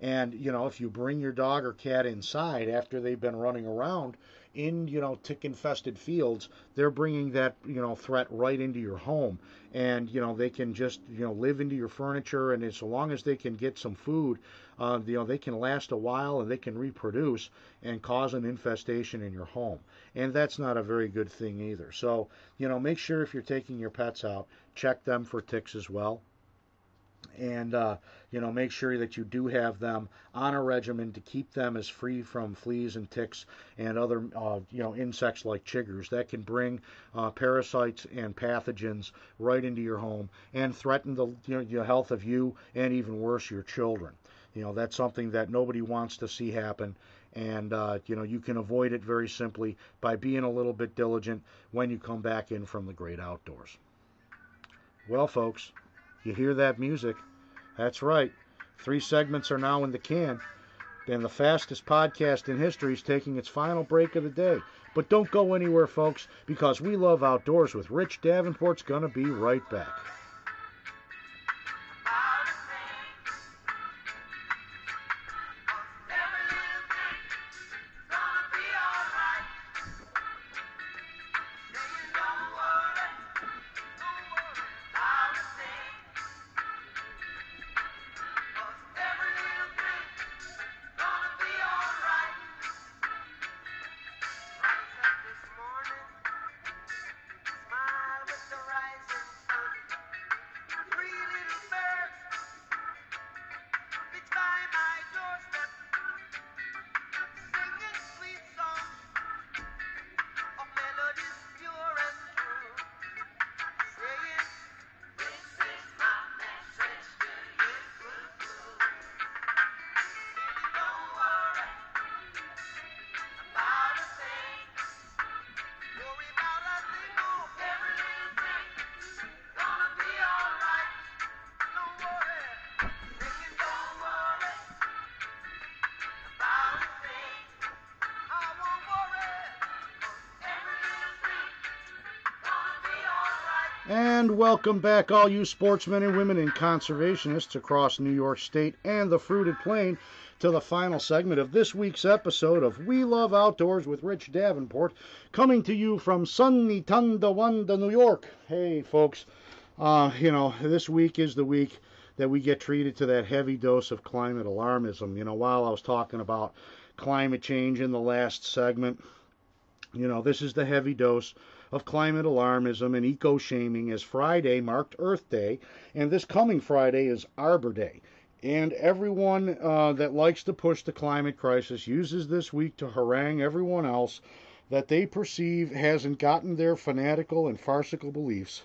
Speaker 1: And, you know, if you bring your dog or cat inside after they've been running around, in you know tick infested fields they're bringing that you know threat right into your home and you know they can just you know live into your furniture and as long as they can get some food uh, you know they can last a while and they can reproduce and cause an infestation in your home. And that's not a very good thing either. So you know make sure if you're taking your pets out check them for ticks as well. And uh, you know make sure that you do have them on a regimen to keep them as free from fleas and ticks and other uh, you know insects like chiggers. That can bring uh, parasites and pathogens right into your home and threaten the you know, the health of you and even worse your children. You know that's something that nobody wants to see happen and uh, you know you can avoid it very simply by being a little bit diligent when you come back in from the great outdoors. Well, folks, you hear that music? That's right. Three segments are now in the can. And the fastest podcast in history is taking its final break of the day. But don't go anywhere, folks, because We Love Outdoors with Rich Davenport's going to be right back. And welcome back, all you sportsmen and women and conservationists across New York State and the fruited plain, to the final segment of this week's episode of We Love Outdoors with Rich Davenport, coming to you from sunny Tonawanda, New York. Hey, folks, uh, you know, this week is the week that we get treated to that heavy dose of climate alarmism. You know, while I was talking about climate change in the last segment, you know, this is the heavy dose of climate alarmism and eco shaming as Friday marked Earth Day, and this coming Friday is Arbor Day. And everyone uh, that likes to push the climate crisis uses this week to harangue everyone else that they perceive hasn't gotten their fanatical and farcical beliefs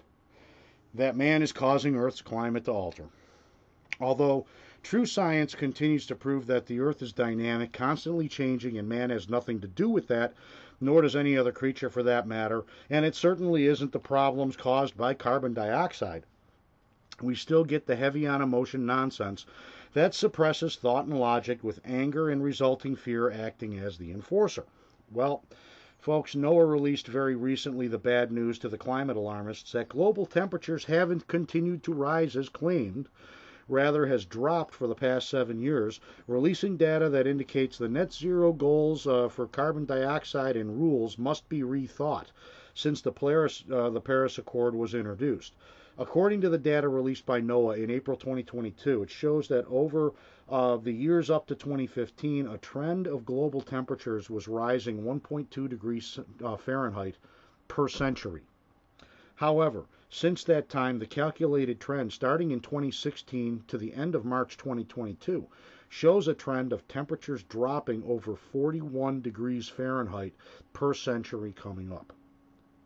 Speaker 1: that man is causing Earth's climate to alter. Although true science continues to prove that the Earth is dynamic, constantly changing, and man has nothing to do with that, nor does any other creature for that matter, and it certainly isn't the problems caused by carbon dioxide. We still get the heavy on emotion nonsense that suppresses thought and logic with anger and resulting fear acting as the enforcer. Well, folks, NOAA released very recently the bad news to the climate alarmists that global temperatures haven't continued to rise as claimed rather has dropped for the past seven years, releasing data that indicates the net zero goals uh, for carbon dioxide and rules must be rethought since the Paris, uh, the Paris Accord was introduced. According to the data released by NOAA in April 2022, it shows that over uh, the years up to 2015, a trend of global temperatures was rising 1.2 degrees uh, Fahrenheit per century. However, since that time, the calculated trend starting in 2016 to the end of March 2022 shows a trend of temperatures dropping over 41 degrees Fahrenheit per century coming up.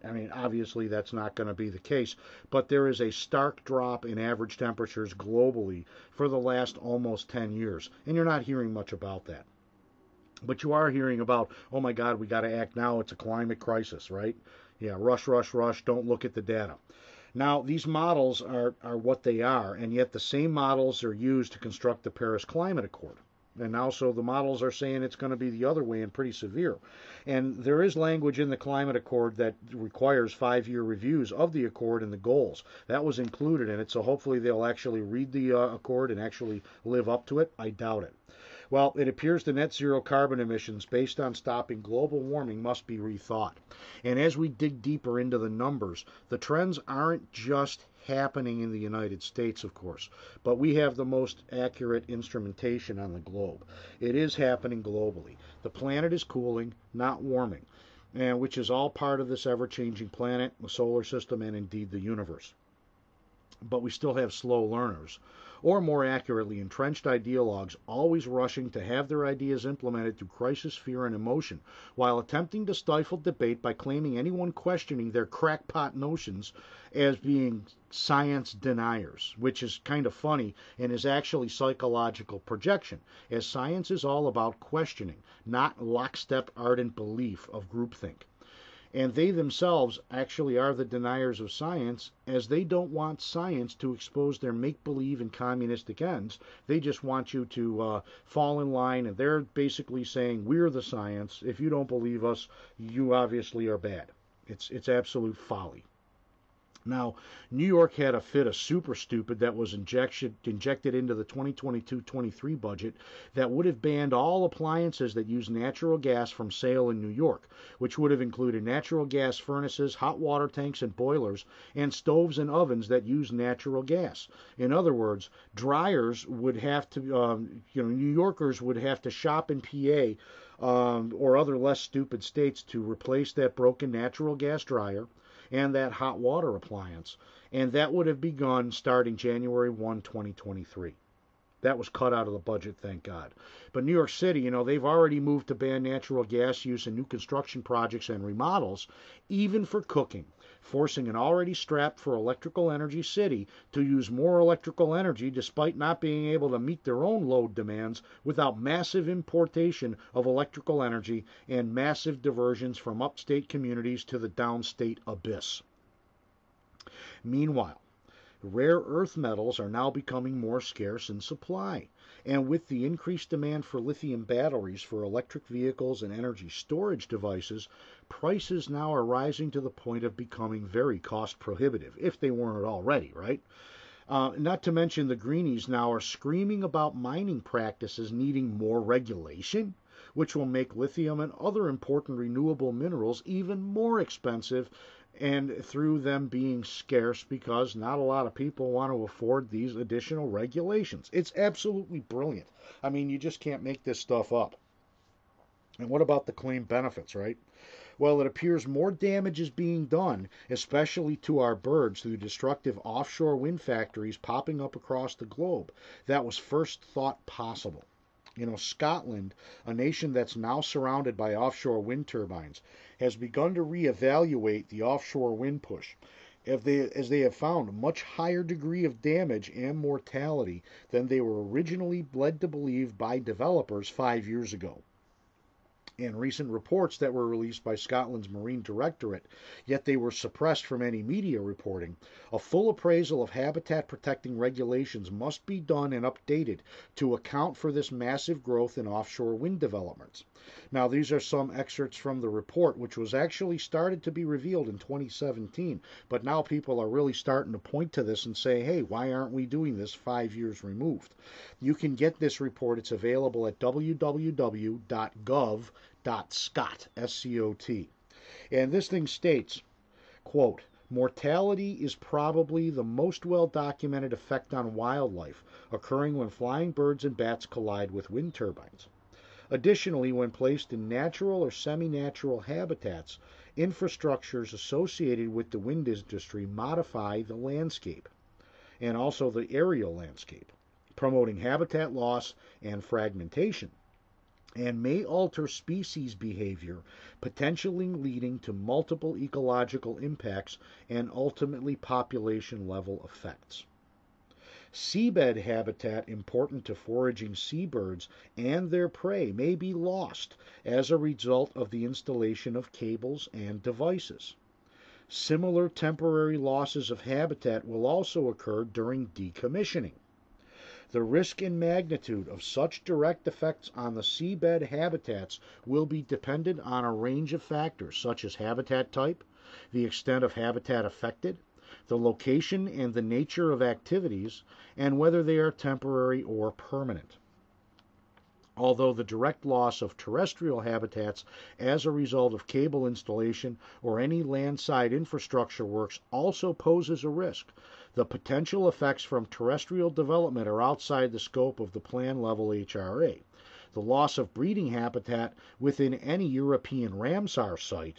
Speaker 1: I mean, obviously that's not going to be the case, but there is a stark drop in average temperatures globally for the last almost 10 years, and you're not hearing much about that. But you are hearing about, oh my God, we got to act now. It's a climate crisis, right? Yeah, rush, rush, rush. Don't look at the data. Now, these models are, are what they are, and yet the same models are used to construct the Paris Climate Accord. And now, so the models are saying it's going to be the other way and pretty severe. And there is language in the Climate Accord that requires five year reviews of the Accord and the goals. That was included in it, so hopefully they'll actually read the uh, Accord and actually live up to it. I doubt it. Well, it appears the net zero carbon emissions based on stopping global warming must be rethought. And as we dig deeper into the numbers, the trends aren't just happening in the United States, of course, but we have the most accurate instrumentation on the globe. It is happening globally. The planet is cooling, not warming, and which is all part of this ever changing planet, the solar system, and indeed the universe. But we still have slow learners or more accurately, entrenched ideologues always rushing to have their ideas implemented through crisis, fear, and emotion, while attempting to stifle debate by claiming anyone questioning their crackpot notions as being science deniers, which is kind of funny and is actually psychological projection, as science is all about questioning, not lockstep ardent belief of groupthink. And they themselves actually are the deniers of science, as they don't want science to expose their make believe and communistic ends. They just want you to uh, fall in line, and they're basically saying, We're the science. If you don't believe us, you obviously are bad. It's, it's absolute folly. Now, New York had a fit of super stupid that was injection, injected into the 2022 23 budget that would have banned all appliances that use natural gas from sale in New York, which would have included natural gas furnaces, hot water tanks and boilers, and stoves and ovens that use natural gas. In other words, dryers would have to, um, you know, New Yorkers would have to shop in PA. Um, or other less stupid states to replace that broken natural gas dryer and that hot water appliance. And that would have begun starting January 1, 2023. That was cut out of the budget, thank God. But New York City, you know, they've already moved to ban natural gas use in new construction projects and remodels, even for cooking forcing an already strapped for electrical energy city to use more electrical energy despite not being able to meet their own load demands without massive importation of electrical energy and massive diversions from upstate communities to the downstate abyss. Meanwhile, rare earth metals are now becoming more scarce in supply. And with the increased demand for lithium batteries for electric vehicles and energy storage devices, prices now are rising to the point of becoming very cost prohibitive, if they weren't already, right? Uh, not to mention the greenies now are screaming about mining practices needing more regulation, which will make lithium and other important renewable minerals even more expensive and through them being scarce because not a lot of people want to afford these additional regulations. It's absolutely brilliant. I mean, you just can't make this stuff up. And what about the claim benefits, right? Well, it appears more damage is being done, especially to our birds, through destructive offshore wind factories popping up across the globe. That was first thought possible. You know, Scotland, a nation that's now surrounded by offshore wind turbines, has begun to reevaluate the offshore wind push. If they, as they have found a much higher degree of damage and mortality than they were originally led to believe by developers five years ago and recent reports that were released by Scotland's Marine Directorate, yet they were suppressed from any media reporting. A full appraisal of habitat protecting regulations must be done and updated to account for this massive growth in offshore wind developments. Now, these are some excerpts from the report, which was actually started to be revealed in 2017, but now people are really starting to point to this and say, hey, why aren't we doing this five years removed? You can get this report. It's available at www.gov.scot, S-C-O-T. And this thing states, quote, Mortality is probably the most well documented effect on wildlife occurring when flying birds and bats collide with wind turbines. Additionally, when placed in natural or semi natural habitats, infrastructures associated with the wind industry modify the landscape and also the aerial landscape, promoting habitat loss and fragmentation, and may alter species behavior, potentially leading to multiple ecological impacts and ultimately population level effects. Seabed habitat important to foraging seabirds and their prey may be lost as a result of the installation of cables and devices. Similar temporary losses of habitat will also occur during decommissioning. The risk and magnitude of such direct effects on the seabed habitats will be dependent on a range of factors such as habitat type, the extent of habitat affected, the location and the nature of activities, and whether they are temporary or permanent. Although the direct loss of terrestrial habitats as a result of cable installation or any landside infrastructure works also poses a risk, the potential effects from terrestrial development are outside the scope of the plan level HRA. The loss of breeding habitat within any European Ramsar site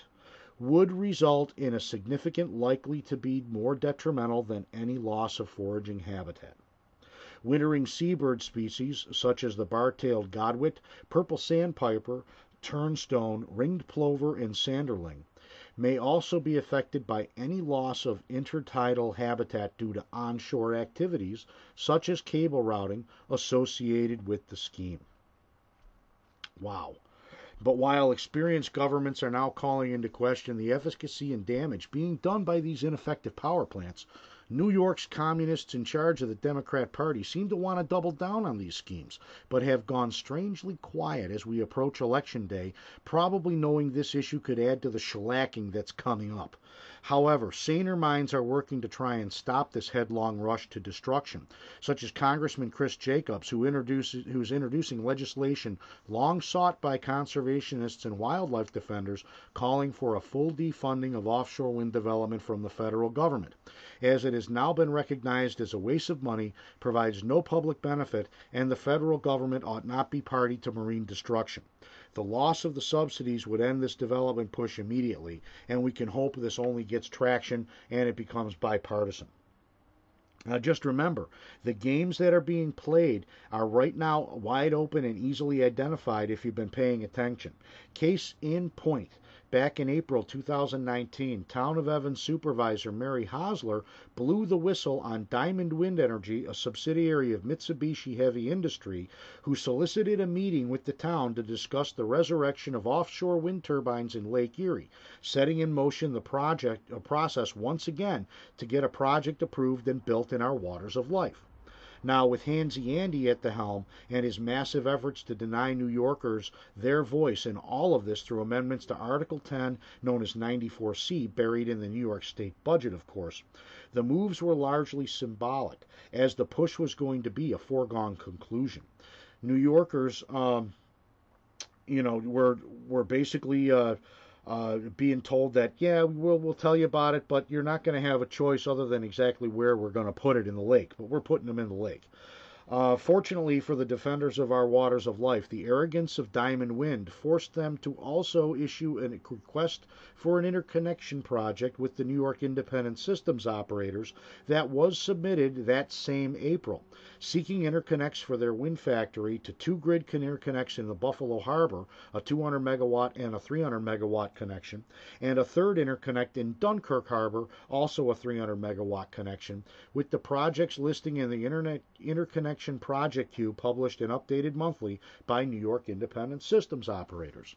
Speaker 1: would result in a significant likely to be more detrimental than any loss of foraging habitat. Wintering seabird species such as the bar-tailed godwit, purple sandpiper, turnstone, ringed plover, and sanderling may also be affected by any loss of intertidal habitat due to onshore activities such as cable routing associated with the scheme. Wow. But while experienced governments are now calling into question the efficacy and damage being done by these ineffective power plants, New York's communists in charge of the Democrat Party seem to want to double down on these schemes, but have gone strangely quiet as we approach Election Day, probably knowing this issue could add to the shellacking that's coming up. However, saner minds are working to try and stop this headlong rush to destruction, such as Congressman Chris Jacobs, who introduces, who's introducing legislation long sought by conservationists and wildlife defenders calling for a full defunding of offshore wind development from the federal government, as it has now been recognized as a waste of money, provides no public benefit, and the federal government ought not be party to marine destruction. The loss of the subsidies would end this development push immediately, and we can hope this only gets traction and it becomes bipartisan. Now, just remember, the games that are being played are right now wide open and easily identified if you've been paying attention. Case in point Back in April 2019, Town of Evans supervisor Mary Hosler blew the whistle on Diamond Wind Energy, a subsidiary of Mitsubishi Heavy Industry, who solicited a meeting with the town to discuss the resurrection of offshore wind turbines in Lake Erie, setting in motion the project a process once again to get a project approved and built in our waters of life. Now, with Handsy Andy at the helm and his massive efforts to deny New Yorkers their voice in all of this through amendments to Article 10, known as 94C, buried in the New York State budget, of course, the moves were largely symbolic, as the push was going to be a foregone conclusion. New Yorkers, um, you know, were were basically uh, uh, being told that yeah, we'll we'll tell you about it, but you're not going to have a choice other than exactly where we're going to put it in the lake. But we're putting them in the lake. Uh, fortunately for the defenders of our waters of life, the arrogance of Diamond Wind forced them to also issue a request for an interconnection project with the New York Independent Systems Operators that was submitted that same April, seeking interconnects for their wind factory to two grid interconnects in the Buffalo Harbor, a 200 megawatt and a 300 megawatt connection, and a third interconnect in Dunkirk Harbor, also a 300 megawatt connection, with the projects listing in the Internet Interconnection Connection Project Queue published and updated monthly by New York Independent Systems Operators.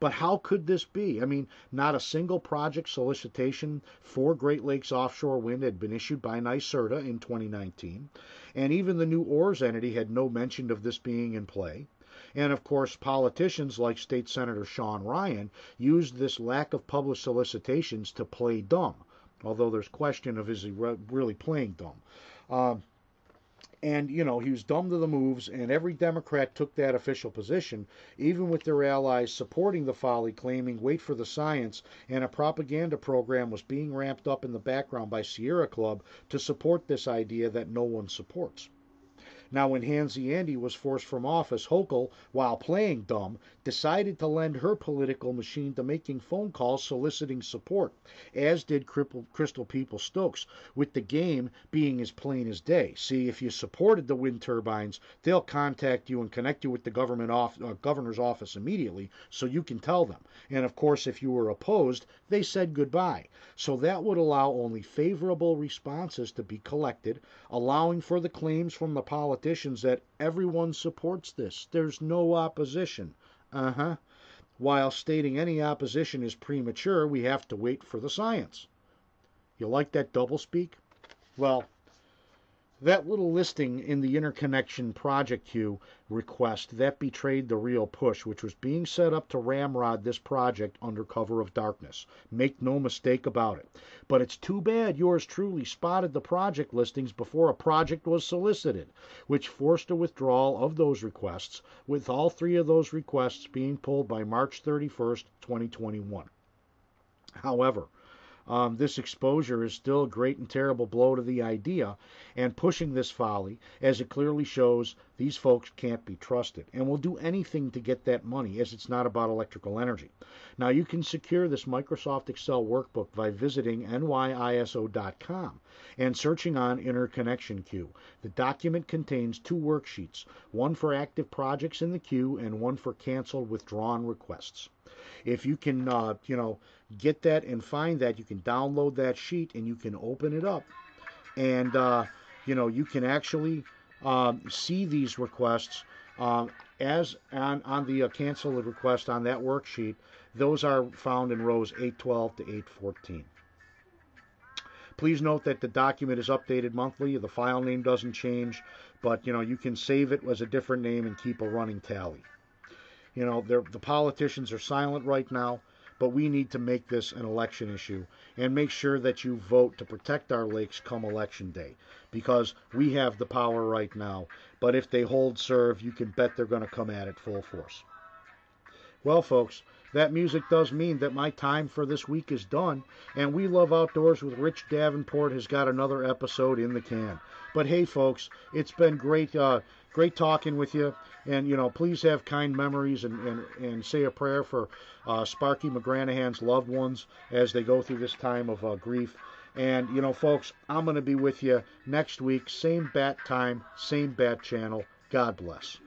Speaker 1: But how could this be? I mean, not a single project solicitation for Great Lakes offshore wind had been issued by NYSERDA in 2019, and even the new ORS entity had no mention of this being in play. And of course, politicians like State Senator Sean Ryan used this lack of public solicitations to play dumb, although there's question of is he really playing dumb. Uh, and, you know, he was dumb to the moves, and every Democrat took that official position, even with their allies supporting the folly, claiming, wait for the science, and a propaganda program was being ramped up in the background by Sierra Club to support this idea that no one supports. Now, when Handsy Andy was forced from office, Hochul, while playing dumb, decided to lend her political machine to making phone calls soliciting support, as did Crystal Peoples-Stokes, with the game being as plain as day. See, if you supported the wind turbines, they'll contact you and connect you with the government off, uh, governor's office immediately so you can tell them. And of course, if you were opposed, they said goodbye. So that would allow only favorable responses to be collected, allowing for the claims from the politicians politicians that everyone supports this. There's no opposition. Uh huh. While stating any opposition is premature, we have to wait for the science. You like that doublespeak? Well, that little listing in the interconnection project queue request that betrayed the real push, which was being set up to ramrod this project under cover of darkness. Make no mistake about it. But it's too bad yours truly spotted the project listings before a project was solicited, which forced a withdrawal of those requests, with all three of those requests being pulled by March 31st, 2021. However, um, this exposure is still a great and terrible blow to the idea and pushing this folly, as it clearly shows these folks can't be trusted and will do anything to get that money, as it's not about electrical energy. Now, you can secure this Microsoft Excel workbook by visiting nyiso.com and searching on Interconnection Queue. The document contains two worksheets one for active projects in the queue and one for canceled withdrawn requests. If you can, uh, you know, get that and find that, you can download that sheet and you can open it up, and uh, you know you can actually um, see these requests um, as on on the uh, cancel the request on that worksheet. Those are found in rows 812 to 814. Please note that the document is updated monthly. The file name doesn't change, but you know you can save it as a different name and keep a running tally. You know, the politicians are silent right now, but we need to make this an election issue and make sure that you vote to protect our lakes come election day because we have the power right now. But if they hold serve, you can bet they're going to come at it full force. Well, folks, that music does mean that my time for this week is done, and We Love Outdoors with Rich Davenport has got another episode in the can. But hey, folks, it's been great, uh, great talking with you. And you know, please have kind memories and and, and say a prayer for uh, Sparky McGranahan's loved ones as they go through this time of uh, grief. And you know, folks, I'm going to be with you next week, same bat time, same bat channel. God bless.